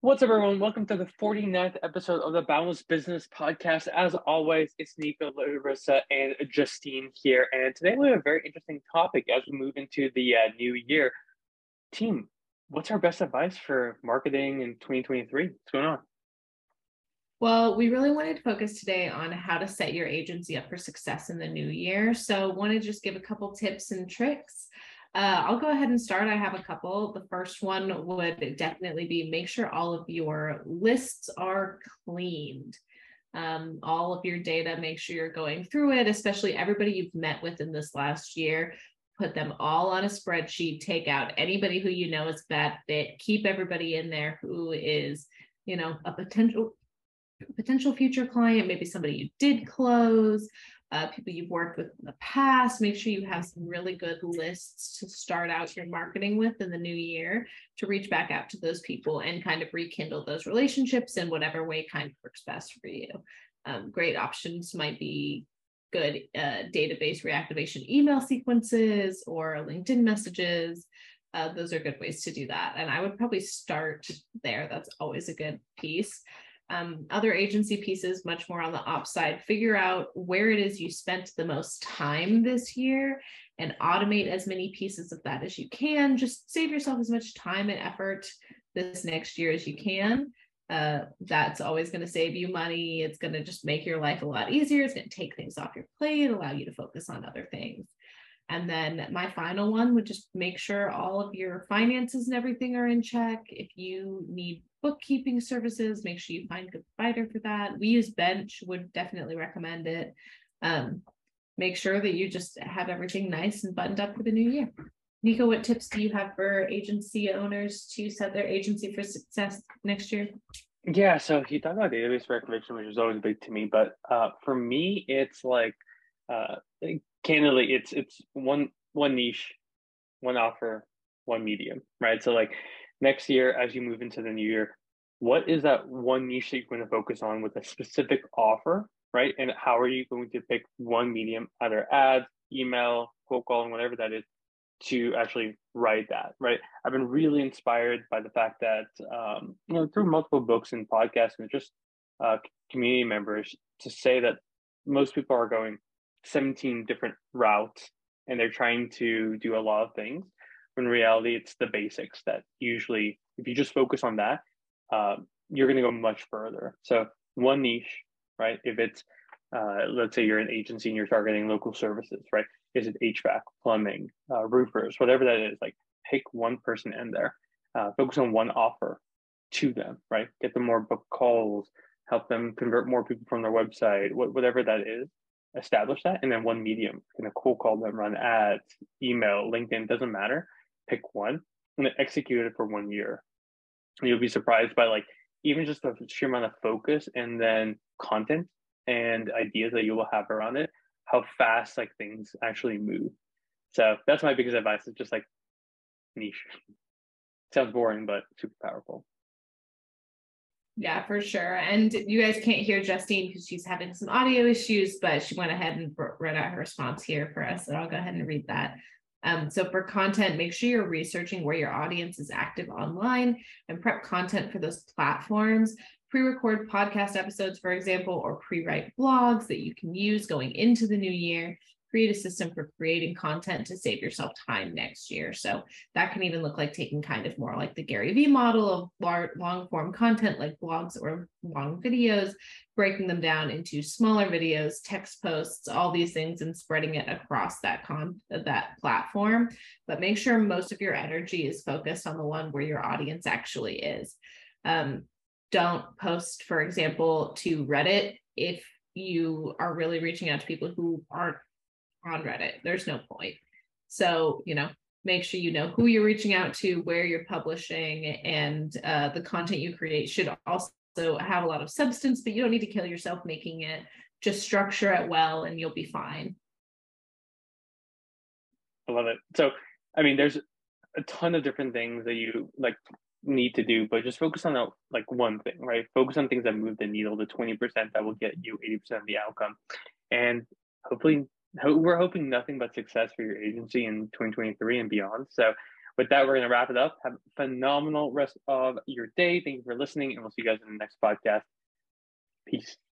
What's up, everyone? Welcome to the 49th episode of the Boundless Business Podcast. As always, it's Nico, Larissa, and Justine here. And today we have a very interesting topic as we move into the uh, new year. Team, what's our best advice for marketing in 2023? What's going on? Well, we really wanted to focus today on how to set your agency up for success in the new year. So, want to just give a couple tips and tricks uh, I'll go ahead and start. I have a couple. The first one would definitely be make sure all of your lists are cleaned. Um, all of your data, make sure you're going through it, especially everybody you've met with in this last year. Put them all on a spreadsheet, take out anybody who you know is bad fit, keep everybody in there who is, you know, a potential potential future client, maybe somebody you did close, uh, people you've worked with in the past. Make sure you have some really good lists to start out your marketing with in the new year to reach back out to those people and kind of rekindle those relationships in whatever way kind of works best for you. Um, great options might be good uh, database reactivation email sequences or LinkedIn messages. Uh, those are good ways to do that. And I would probably start there. That's always a good piece um, other agency pieces, much more on the ops side, figure out where it is you spent the most time this year and automate as many pieces of that as you can. Just save yourself as much time and effort this next year as you can. Uh, that's always going to save you money. It's going to just make your life a lot easier. It's going to take things off your plate, allow you to focus on other things. And then my final one would just make sure all of your finances and everything are in check. If you need bookkeeping services, make sure you find a good provider for that. We use Bench, would definitely recommend it. Um, make sure that you just have everything nice and buttoned up for the new year. Nico, what tips do you have for agency owners to set their agency for success next year? Yeah, so you talk about database reactivation, which is always big to me, but uh, for me, it's like uh, candidly, it's it's one one niche, one offer, one medium, right? So like next year, as you move into the new year, what is that one niche that you're going to focus on with a specific offer, right? And how are you going to pick one medium, either ads, email, cold calling, whatever that is, to actually write that, right? I've been really inspired by the fact that, um, you know, through multiple books and podcasts and just uh, community members to say that most people are going 17 different routes and they're trying to do a lot of things. In reality, it's the basics that usually, if you just focus on that, uh, you're going to go much further. So, one niche, right? If it's, uh, let's say you're an agency and you're targeting local services, right? Is it HVAC, plumbing, uh, roofers, whatever that is? Like, pick one person in there, uh, focus on one offer to them, right? Get them more book calls, help them convert more people from their website, whatever that is establish that. And then one medium going to cold call them run ads email linkedin doesn't matter. Pick one and then execute it for one year. And you'll be surprised by like even just the sheer amount of focus and then content and ideas that you will have around it how fast like things actually move. So that's my biggest advice is just like niche. Sounds boring but super powerful yeah, for sure. And you guys can't hear Justine because she's having some audio issues, but she went ahead and wrote out her response here for us. So I'll go ahead and read that. Um, so for content, make sure you're researching where your audience is active online and prep content for those platforms. Pre-record podcast episodes, for example, or pre-write blogs that you can use going into the new year create a system for creating content to save yourself time next year. So that can even look like taking kind of more like the Gary Vee model of long form content like blogs or long videos, breaking them down into smaller videos, text posts, all these things and spreading it across that con that platform. But make sure most of your energy is focused on the one where your audience actually is. Um, don't post, for example, to Reddit if you are really reaching out to people who aren't on Reddit. There's no point. So, you know, make sure you know who you're reaching out to, where you're publishing, and uh, the content you create should also have a lot of substance, but you don't need to kill yourself making it. Just structure it well and you'll be fine. I love it. So, I mean, there's a ton of different things that you like need to do, but just focus on a, like one thing, right? Focus on things that move the needle, the 20% that will get you 80% of the outcome. And hopefully we're hoping nothing but success for your agency in 2023 and beyond. So with that, we're going to wrap it up. Have a phenomenal rest of your day. Thank you for listening, and we'll see you guys in the next podcast. Peace.